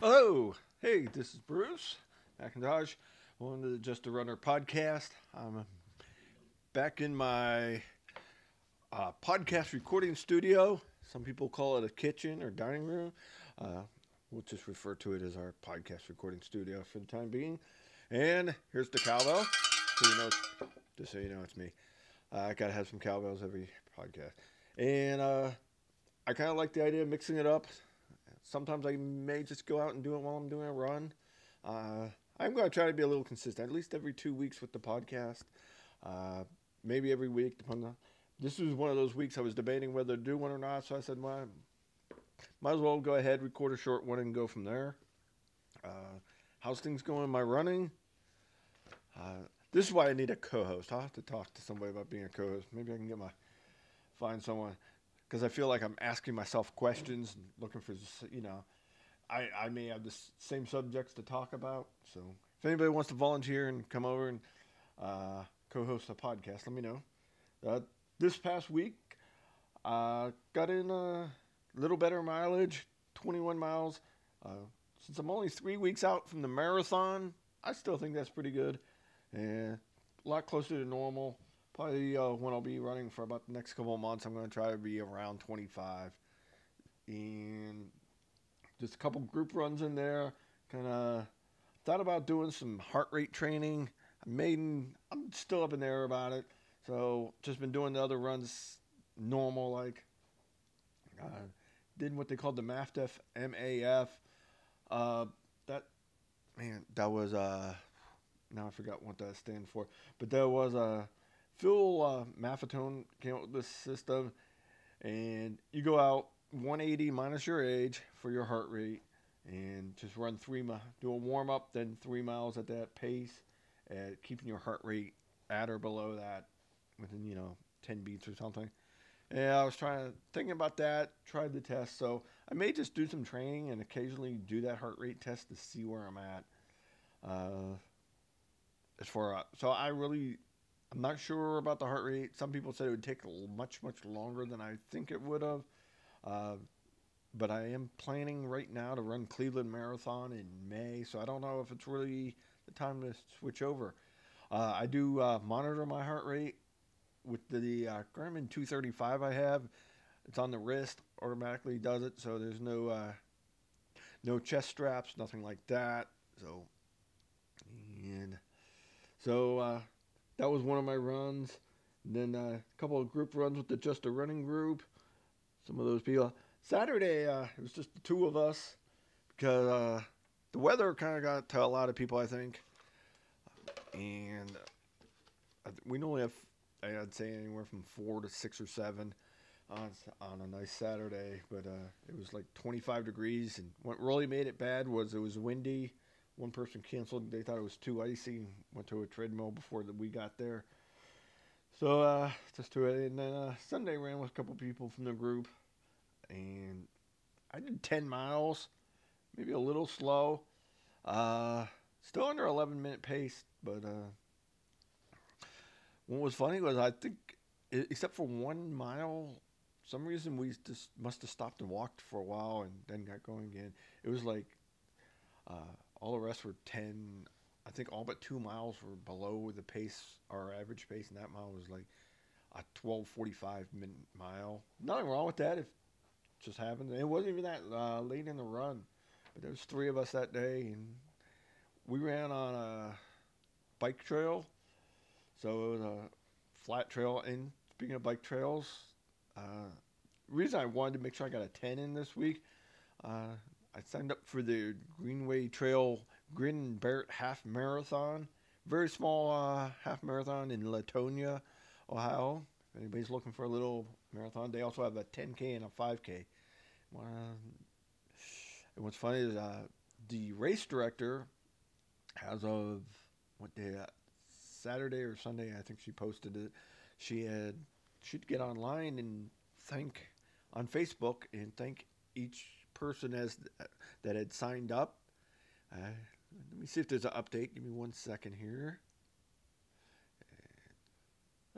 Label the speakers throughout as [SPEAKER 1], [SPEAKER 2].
[SPEAKER 1] Hello, hey, this is Bruce McIntosh, to the Just a Runner podcast. I'm back in my uh, podcast recording studio. Some people call it a kitchen or dining room. Uh, we'll just refer to it as our podcast recording studio for the time being. And here's the cowbell, so you know, just so you know, it's me. Uh, I gotta have some cowbells every podcast, and uh, I kind of like the idea of mixing it up. Sometimes I may just go out and do it while I'm doing a run. Uh, I'm going to try to be a little consistent, at least every two weeks with the podcast. Uh, maybe every week, depending on. This was one of those weeks I was debating whether to do one or not, so I said, well, might as well go ahead, record a short one, and go from there. Uh, how's things going in my running? Uh, this is why I need a co-host. I'll have to talk to somebody about being a co-host. Maybe I can get my find someone because I feel like I'm asking myself questions and looking for, you know, I, I may have the same subjects to talk about. So if anybody wants to volunteer and come over and uh, co-host a podcast, let me know. This past week, uh, got in a little better mileage, 21 miles. Uh, since I'm only three weeks out from the marathon, I still think that's pretty good. And a lot closer to normal. Probably uh, when I'll be running for about the next couple of months, I'm going to try to be around 25. And just a couple group runs in there. Kind of thought about doing some heart rate training. I made, I'm still up in there about it. So just been doing the other runs normal, like uh, did what they called the MAFDEF MAF. Uh, that man, that was uh, now I forgot what that stands for, but there was a Phil uh, Maffetone came up with this system, and you go out 180 minus your age for your heart rate, and just run three mi- do a warm up, then three miles at that pace, at keeping your heart rate at or below that, within you know 10 beats or something. Yeah, I was trying to thinking about that. Tried the test, so I may just do some training and occasionally do that heart rate test to see where I'm at. Uh, as far uh, so I really, I'm not sure about the heart rate. Some people said it would take much much longer than I think it would have. Uh, but I am planning right now to run Cleveland Marathon in May, so I don't know if it's really the time to switch over. Uh, I do uh, monitor my heart rate with the uh, Garmin 235 I have. It's on the wrist, automatically does it, so there's no uh, no chest straps, nothing like that. So, and so uh, that was one of my runs. And then uh, a couple of group runs with the Just a Running group. Some of those people. Saturday, uh, it was just the two of us because uh, the weather kind of got to a lot of people, I think. And we normally have, I'd say, anywhere from four to six or seven on on a nice Saturday. But uh, it was like 25 degrees, and what really made it bad was it was windy. One person canceled; they thought it was too icy. Went to a treadmill before that we got there. So uh, just to it, and then uh, Sunday ran with a couple people from the group, and I did 10 miles, maybe a little slow. Uh, still under 11 minute pace, but uh, what was funny was I think, except for one mile, some reason we just must have stopped and walked for a while and then got going again. It was like uh, all the rest were 10. I think all but two miles were below the pace, our average pace, and that mile was like a 12:45 minute mile. Nothing wrong with that. If just happened, it wasn't even that uh, late in the run, but there was three of us that day, and we ran on a bike trail, so it was a flat trail. And speaking of bike trails, uh, reason I wanted to make sure I got a 10 in this week, uh, I signed up for the Greenway Trail Grin and Bear It Half Marathon. Very small uh, half marathon in Leetonia, Ohio. If anybody's looking for a little marathon, they also have a 10K and a 5K. Uh, and what's funny is uh, the race director, as of what day? Saturday or Sunday, I think she posted it. She had she'd get online and thank on Facebook and thank each person as that had signed up. Uh, let me see if there's an update. Give me one second here.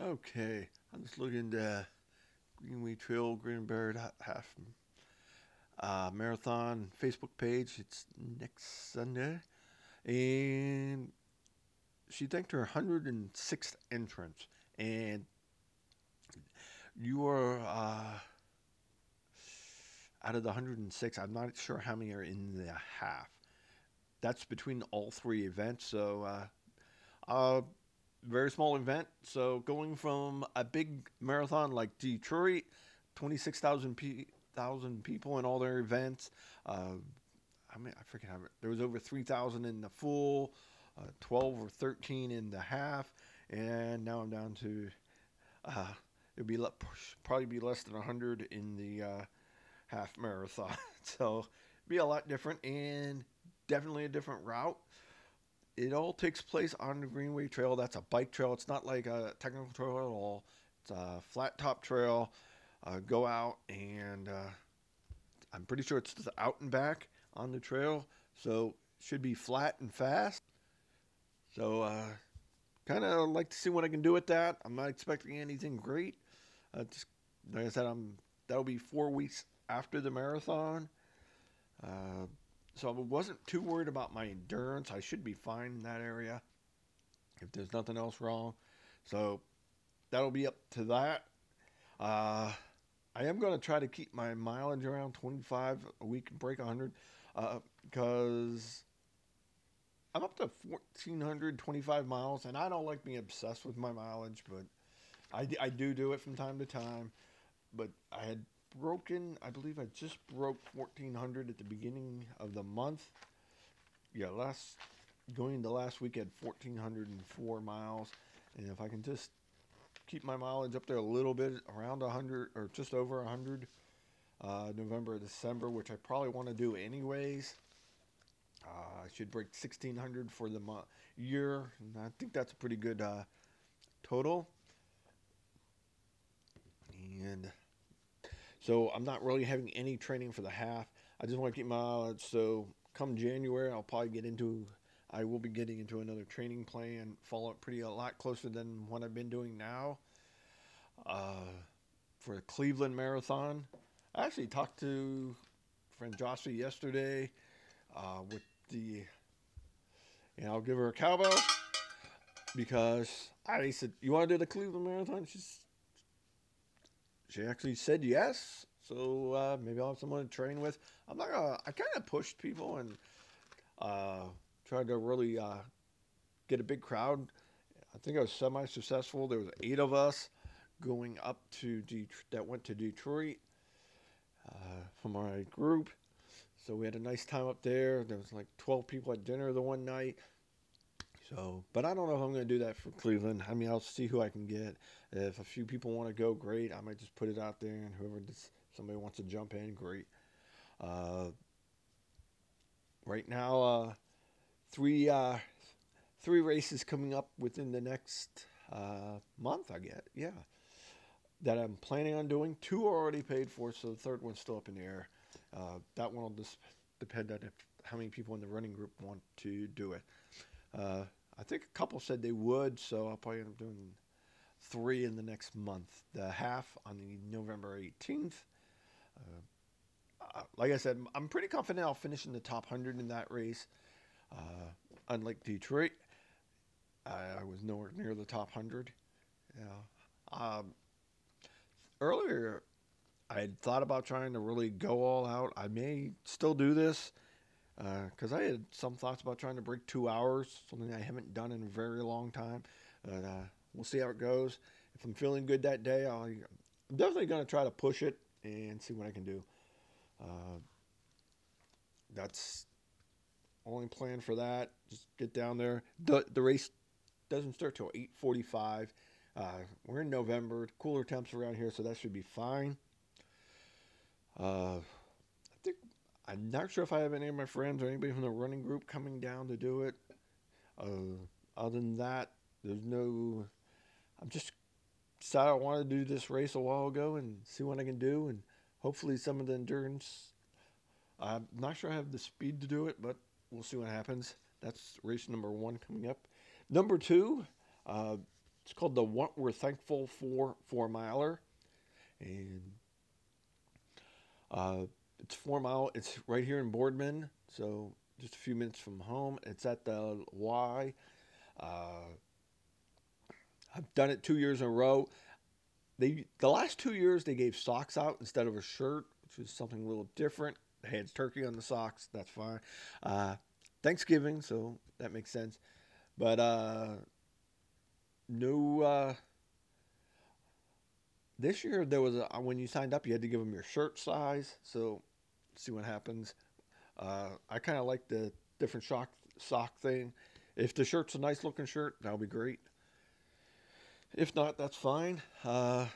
[SPEAKER 1] Okay, I'm just looking to Greenway Trail Bear It Half uh, Marathon Facebook page. It's next Sunday, and she thanked her 106th entrance, and you are uh, out of the 106. I'm not sure how many are in the half. That's between all three events. So, uh, very small event. So, going from a big marathon like Detroit, 26,000 pe- people in all their events. Uh, I mean, I forget how there was over 3,000 in the full, uh, 12 or 13 in the half, and now I'm down to uh, it'd be le- probably be less than 100 in the uh, half marathon. so be a lot different and definitely a different route. It all takes place on the Greenway Trail. That's a bike trail. It's not like a technical trail at all. It's a flat top trail. Uh, go out and uh, I'm pretty sure it's out and back on the trail. So should be flat and fast. So uh, kind of like to see what I can do with that. I'm not expecting anything great. Uh, just like I said, I'm that'll be four weeks after the marathon. Uh, so I wasn't too worried about my endurance. I should be fine in that area if there's nothing else wrong. So that'll be up to that. Uh, I am going to try to keep my mileage around 25 a week and break 100 uh, because I'm up to 1,425 miles, and I don't like being obsessed with my mileage, but I, I do do it from time to time. But I had broken, I believe I just broke 1400 at the beginning of the month. Yeah, last going into last week at 1404 miles, and if I can just keep my mileage up there a little bit, around 100 or just over 100, uh, November, December, which I probably want to do anyways. Uh, I should break 1600 for the mo- year, and I think that's a pretty good uh, total. And so I'm not really having any training for the half. I just want to keep my mileage. So come January, I'll probably get into. I will be getting into another training plan, follow up pretty a lot closer than what I've been doing now. Uh, for the Cleveland Marathon, I actually talked to friend Joshua yesterday uh, with the, and I'll give her a cowbell because I said, "You want to do the Cleveland Marathon?" She's she actually said yes. So uh, maybe I'll have someone to train with. I'm not gonna. I kind of pushed people and uh, tried to really uh, get a big crowd. I think I was semi-successful. There was eight of us going up to Det- that went to Detroit uh, from my group. So we had a nice time up there. There was like 12 people at dinner the one night. So, but I don't know if I'm going to do that for Cleveland. I mean, I'll see who I can get. If a few people want to go, great. I might just put it out there, and whoever does, somebody wants to jump in, great. Uh, right now, uh, three uh, three races coming up within the next uh, month. I get, yeah, that I'm planning on doing. Two are already paid for, so the third one's still up in the air. Uh, that one will just depend on if, how many people in the running group want to do it. Uh, I think a couple said they would, so I'll probably end up doing three in the next month. The half on the November 18th. Uh, uh, like I said, I'm pretty confident I'll finish in the top 100 in that race. Uh, unlike Detroit, I, I, was nowhere near the top 100. Yeah. Um, earlier, I had thought about trying to really go all out. I may still do this because uh, I had some thoughts about trying to break two hours, something I haven't done in a very long time. But uh, we'll see how it goes. If I'm feeling good that day, I'll, I'm definitely going to try to push it and see what I can do. Uh, that's only plan for that. Just get down there. The, the race doesn't start till 8:45. Uh, we're in November. Cooler temps around here, so that should be fine. Uh, I think I'm not sure if I have any of my friends or anybody from the running group coming down to do it. Uh, other than that, there's no. I'm just decided I wanted to do this race a while ago and see what I can do, and hopefully some of the endurance. I'm not sure I have the speed to do it, but we'll see what happens. That's race number one coming up. Number two, uh, it's called the What We're Thankful For Four Miler. And uh, it's four mile. It's right here in Boardman, so just a few minutes from home. It's at the Y. Uh, I've done it two years in a row. They the last two years they gave socks out instead of a shirt, which was something a little different. They had turkey on the socks. That's fine. Uh, Thanksgiving, so that makes sense. But uh, no. Uh, this year there was a, when you signed up, you had to give them your shirt size. So see what happens. Uh, I kind of like the different shock sock thing. If the shirt's a nice looking shirt, that'll be great. If not, that's fine. Uh,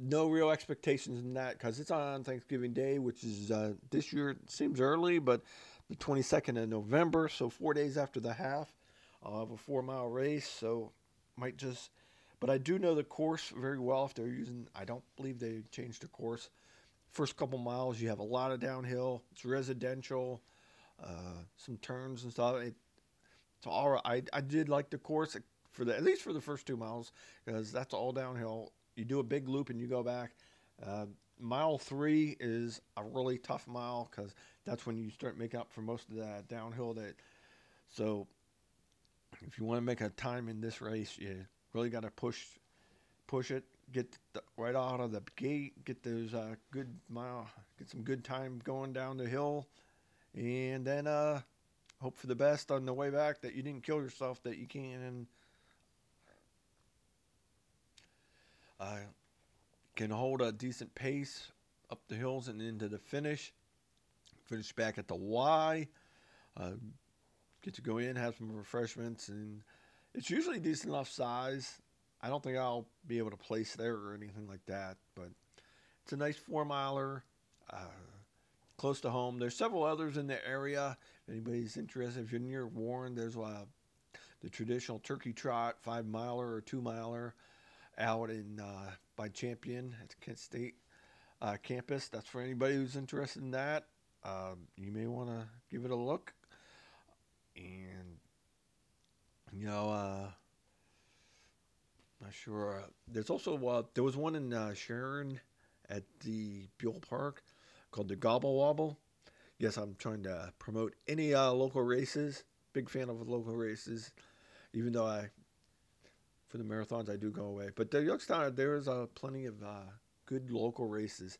[SPEAKER 1] no real expectations in that because it's on Thanksgiving Day, which is uh, this year seems early, but the 22nd of November, so four days after the half. I'll have a four mile race, so might just. But I do know the course very well. If they're using, I don't believe they changed the course. First couple miles, you have a lot of downhill. It's residential, uh, some turns and stuff. It, it's all right. I, I did like the course for the at least for the first two miles because that's all downhill. You do a big loop and you go back. Uh, mile three is a really tough mile because that's when you start making up for most of that downhill. That so if you want to make a time in this race, you really got to push push it, get the, right out of the gate, get those uh, good mile, get some good time going down the hill, and then uh, hope for the best on the way back that you didn't kill yourself, that you can uh, can hold a decent pace up the hills and into the finish. Finish back at the Y. Uh, get to go in, have some refreshments, and it's usually decent enough size. I don't think I'll be able to place there or anything like that, but it's a nice four miler, uh, close to home. There's several others in the area. If anybody's interested, if you're near Warren, there's uh, the traditional turkey trot five miler or two miler out in uh, by Champion at Kent State uh, campus. That's for anybody who's interested in that. Um, you may want to give it a look and you know, uh, not sure. Uh, there's also uh, there was one in uh, Sharon at the Buhl Park called the Gobble Wobble. Yes, I'm trying to promote any uh, local races. Big fan of local races, even though I for the marathons I do go away. But the Youngstown there is uh, plenty of uh, good local races.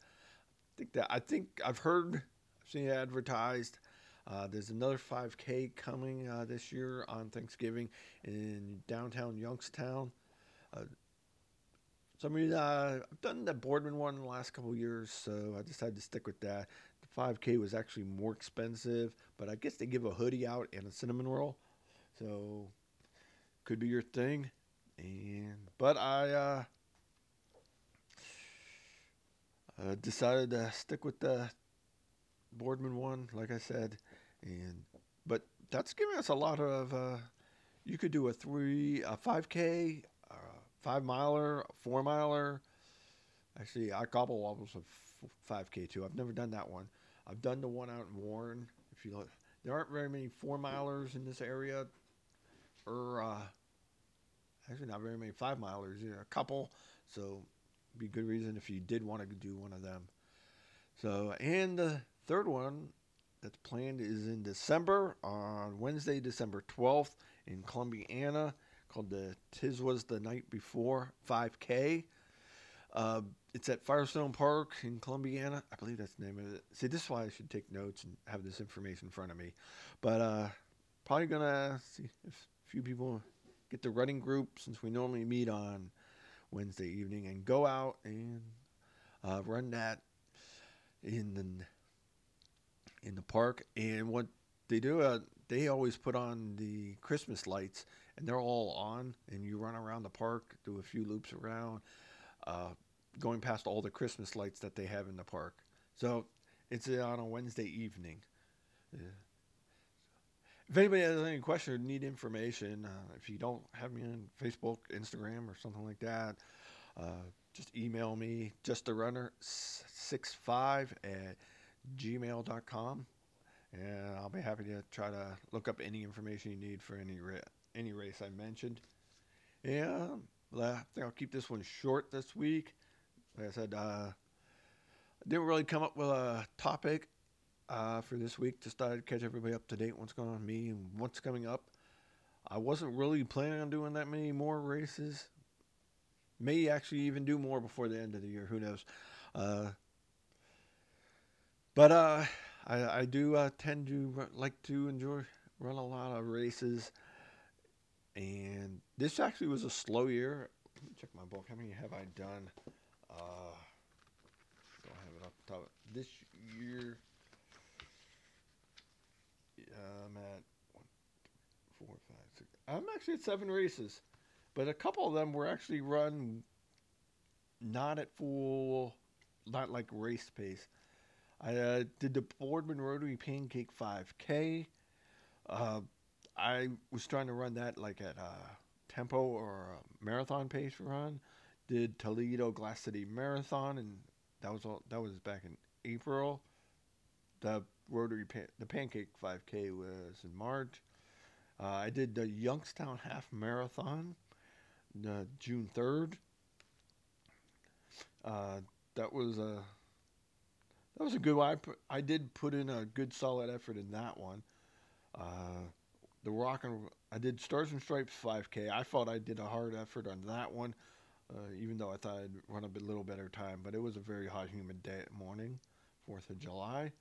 [SPEAKER 1] I think that I think I've heard, I've seen it advertised. Uh, there's another 5K coming uh, this year on Thanksgiving in downtown Youngstown. Uh, some reason uh, I've done the Boardman one in the last couple years, so I decided to stick with that. The 5K was actually more expensive, but I guess they give a hoodie out and a cinnamon roll, so could be your thing. And but I uh, uh, decided to stick with the Boardman one, like I said, and but that's giving us a lot of. Uh, you could do a three, a five k, five miler, a four miler. Actually, I gobble wobbles a five k too. I've never done that one. I've done the one out in Warren. If you look, there aren't very many four milers in this area, or uh, actually not very many five milers. You know, a couple. So, be good reason if you did want to do one of them. So, and the third one that's planned is in December on Wednesday, December 12th in Columbiana called the Tis Was the Night Before 5K. Uh, it's at Firestone Park in Columbiana. I believe that's the name of it. See, this is why I should take notes and have this information in front of me. But uh, probably to see if a few people get the running group since we normally meet on Wednesday evening and go out and uh, run that in the in the park. And what they do, uh, they always put on the Christmas lights, and they're all on. And you run around the park, do a few loops around, uh, going past all the Christmas lights that they have in the park. So it's on a Wednesday evening. Yeah. If anybody has any question or need information, uh, if you don't have me on Facebook, Instagram, or something like that, uh, just email me, just a runner 65 at gmail.com. And I'll be happy to try to look up any information you need for any ra- any race I mentioned. Yeah, I think I'll keep this one short this week. Like I said, uh, I didn't really come up with a topic uh, for this week. Just thought I'd catch everybody up to date on what's going on with me and what's coming up. I wasn't really planning on doing that many more races. May actually even do more before the end of the year. Who knows? Uh, but uh, I, I do uh, tend to like to enjoy run a lot of races, and this actually was a slow year. Let me check my book. How many have I done? Uh, don't have it up top. This year, I'm at one, three, four, five, six. I'm actually at seven races, but a couple of them were actually run not at full, not like race pace. I uh, did the Boardman Rotary Pancake 5K. Uh, I was trying to run that like at a tempo or a marathon pace run. Did Toledo Glass City Marathon, and that was all. That was back in April. The Rotary the Pancake 5K was in March. Uh, I did the Youngstown Half Marathon, uh, June 3rd. Uh, that was a that was a good one. I, put, I did put in a good solid effort in that one. Uh, the rock and I did Stars and Stripes 5K. I thought I did a hard effort on that one, uh, even though I thought I'd run a bit, little better time. But it was a very hot, humid day morning, Fourth of July.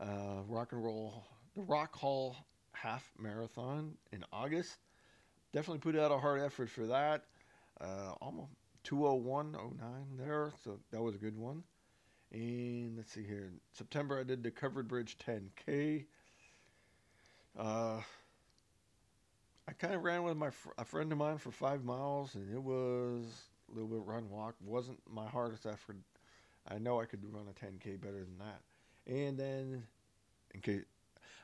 [SPEAKER 1] Uh, rock and roll, the Rock Hall Half Marathon in August. Definitely put out a hard effort for that. Uh, almost 201.09 there, so that was a good one. And let's see here. In September, I did the Covered Bridge 10K. Uh, I kind of ran with my fr- a friend of mine for five miles, and it was a little bit run walk. wasn't my hardest effort. I know I could run a 10K better than that. And then, in case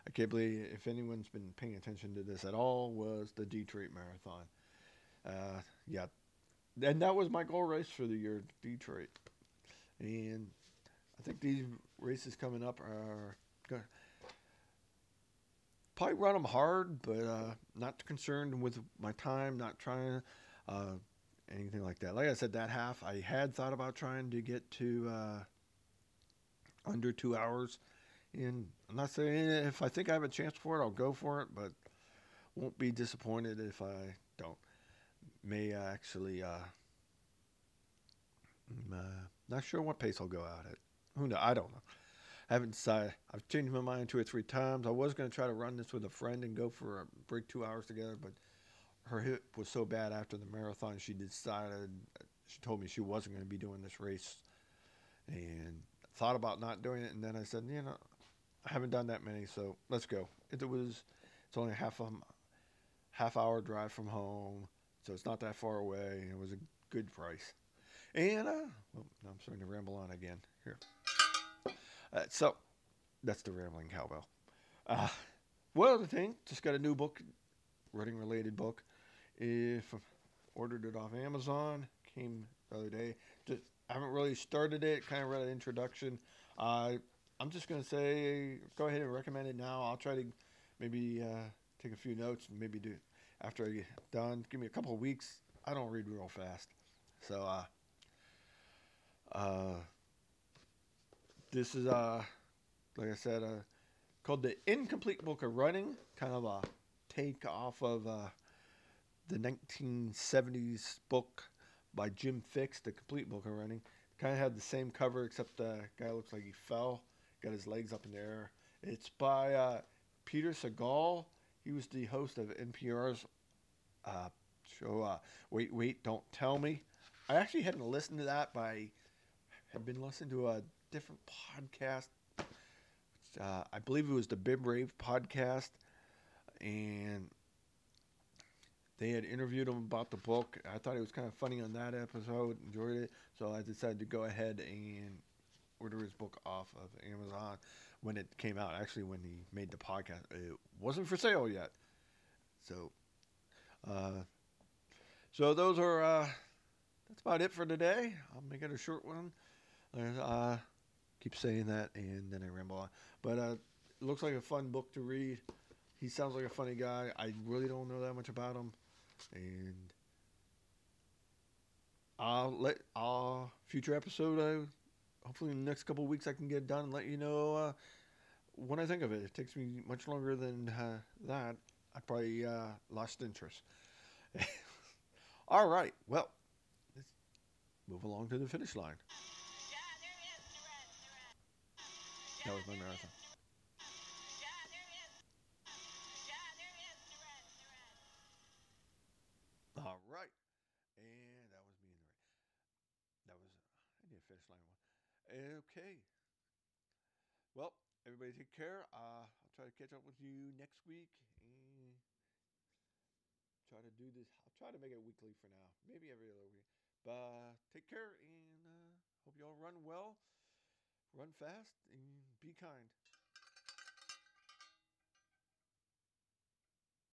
[SPEAKER 1] I can't believe if anyone's been paying attention to this at all, was the Detroit Marathon. Uh, yeah, and that was my goal race for the year, Detroit. And I think these races coming up are going to probably run them hard, but uh, not concerned with my time, not trying uh, anything like that. Like I said, that half I had thought about trying to get to uh, under two hours. And I'm not saying if I think I have a chance for it, I'll go for it, but won't be disappointed if I don't. May actually, uh, I'm, uh, not sure what pace I'll go out at. Who knows? I don't know. I haven't decided. I've changed my mind two or three times. I was going to try to run this with a friend and go for a break two hours together, but her hip was so bad after the marathon, she decided, she told me she wasn't going to be doing this race and thought about not doing it. And then I said, you know, I haven't done that many, so let's go. It, was, it's only half a half hour drive from home, so it's not that far away. and It was a good price. And uh, well, I'm starting to ramble on again here. Uh, so that's the rambling cowbell. Uh, one other thing, just got a new book, running related book. If ordered it off Amazon, came the other day. Just I haven't really started it. Kind of read an introduction. Uh, I'm just gonna say, go ahead and recommend it now. I'll try to maybe uh, take a few notes and maybe do after I get done. Give me a couple of weeks. I don't read real fast, so uh, uh, this is uh, like I said, uh, called the Incomplete Book of Running, kind of a take off of uh, the 1970s book by Jim Fixx, The Complete Book of Running. Kind of had the same cover, except the guy looks like he fell, got his legs up in the air. It's by uh, Peter Sagal. He was the host of NPR's uh, show, uh, Wait, Wait, Don't Tell Me. I actually hadn't listened to that, but I had been listening to a different podcast. Uh, I believe it was the BibRave podcast, and they had interviewed him about the book. I thought it was kind of funny on that episode. Enjoyed it, so I decided to go ahead and order his book off of Amazon when it came out. Actually, when he made the podcast, it wasn't for sale yet. So, uh, so those are uh, that's about it for today. I'll make it a short one. Uh, keep saying that, and then I ramble on. But uh, it looks like a fun book to read. He sounds like a funny guy. I really don't know that much about him, and I'll let uh future episode. Uh, hopefully, in the next couple weeks, I can get done and let you know uh, what I think of it. It takes me much longer than uh, that. I probably uh, lost interest. All right. Well, let's move along to the finish line. That was my marathon. All right. And that was me in the right. That was, I need a finish line one. Okay. Well, everybody take care. Uh, I'll try to catch up with you next week and try to do this. I'll try to make it weekly for now, maybe every other week. But take care and uh, hope you all run well, run fast, and be kind.